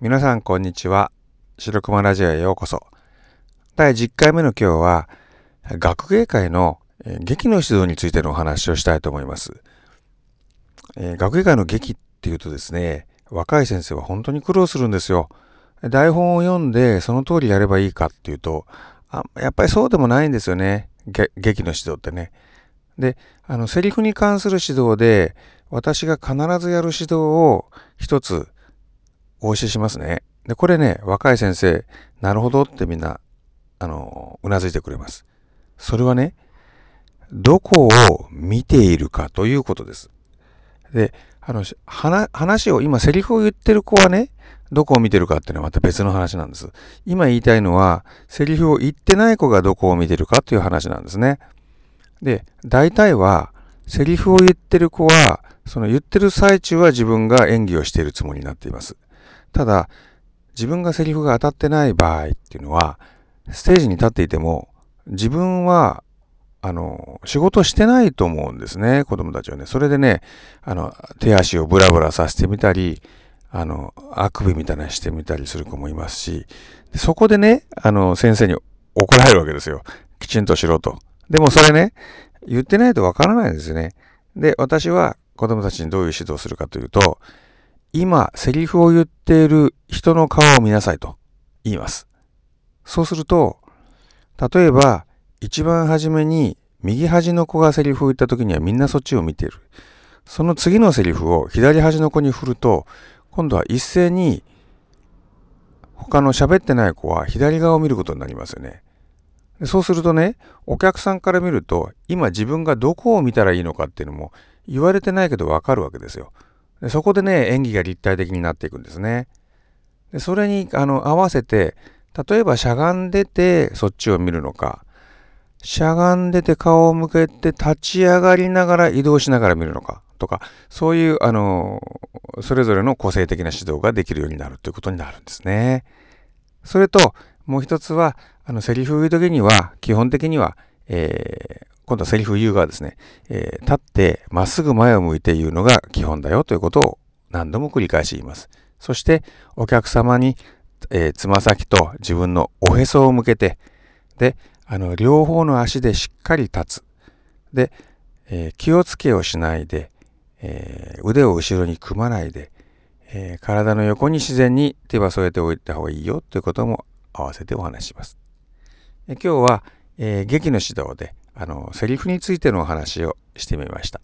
皆さんこんにちは。白熊ラジオへようこそ。第10回目の今日は、学芸会の劇の指導についてのお話をしたいと思います。えー、学芸会の劇っていうとですね、若い先生は本当に苦労するんですよ。台本を読んでその通りやればいいかっていうと、あやっぱりそうでもないんですよね。劇の指導ってね。で、あの、セリフに関する指導で、私が必ずやる指導を一つお教えしますね。で、これね、若い先生、なるほどってみんな、あの、うなずいてくれます。それはね、どこを見ているかということです。で、あの、話を、今セリフを言ってる子はね、どこを見てるかっていうのはまた別の話なんです。今言いたいのは、セリフを言ってない子がどこを見てるかという話なんですね。で、大体は、セリフを言ってる子は、その言ってる最中は自分が演技をしているつもりになっています。ただ、自分がセリフが当たってない場合っていうのは、ステージに立っていても、自分は、あの、仕事してないと思うんですね、子供たちはね。それでね、あの、手足をブラブラさせてみたり、あの、あくびみたいなしてみたりする子もいますし、そこでね、あの、先生に怒られるわけですよ。きちんとしろと。でもそれね、言ってないとわからないんですよね。で、私は子供たちにどういう指導をするかというと、今、セリフを言っている人の顔を見なさいと言います。そうすると、例えば、一番初めに右端の子がセリフを言った時にはみんなそっちを見ている。その次のセリフを左端の子に振ると、今度は一斉に他の喋ってない子は左側を見ることになりますよね。そうするとね、お客さんから見ると、今自分がどこを見たらいいのかっていうのも言われてないけどわかるわけですよ。でそこでね、演技が立体的になっていくんですね。でそれにあの合わせて、例えばしゃがんでてそっちを見るのか、しゃがんでて顔を向けて立ち上がりながら移動しながら見るのかとか、そういう、あの、それぞれの個性的な指導ができるようになるということになるんですね。それと、もう一つは、あの、セリフを言うときには、基本的には、えー、今度はセリフ言う側ですね、えー、立ってまっすぐ前を向いて言うのが基本だよということを何度も繰り返し言います。そしてお客様にえー、つま先と自分のおへそを向けて、で、あの、両方の足でしっかり立つ。で、えー、気をつけをしないで、えー、腕を後ろに組まないで、え体の横に自然に手は添えておいた方がいいよということも合わせてお話します。え今日は、え劇の指導で、あの、セリフについてのお話をしてみました。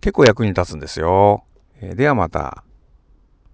結構役に立つんですよ。えではまた。